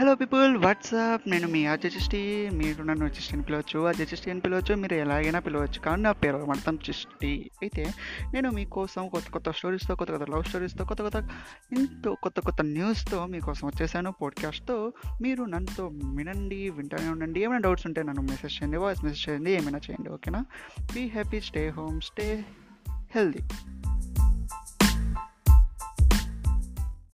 Hello people WhatsApp నేను మీ అజజిస్టి మీరు నన్ను చిష్టి అని పిలవచ్చు అజజిస్టి అని పిలవచ్చు మీరు ఎలాగైనా పిలవచ్చు. కానీ నా పేరు మొత్తం చిష్టి అయితే నేను మీకోసం కొత్త కొత్త స్టోరీస్తో కొత్త కొత్త లవ్ స్టోరీస్తో కొత్త కొత్త ఎంతో కొత్త కొత్త న్యూస్తో మీకోసం వచ్చేసాను పాడ్కాస్ట్తో మీరు నన్నుతో వినండి వింటూనే ఉండండి. ఏమైనా డౌట్స్ ఉంటే నన్ను మెసేజ్ చేయండి వాయిస్ మెసేజ్ చేయండి ఏమైనా చేయండి ఓకేనా be happy stay home stay healthy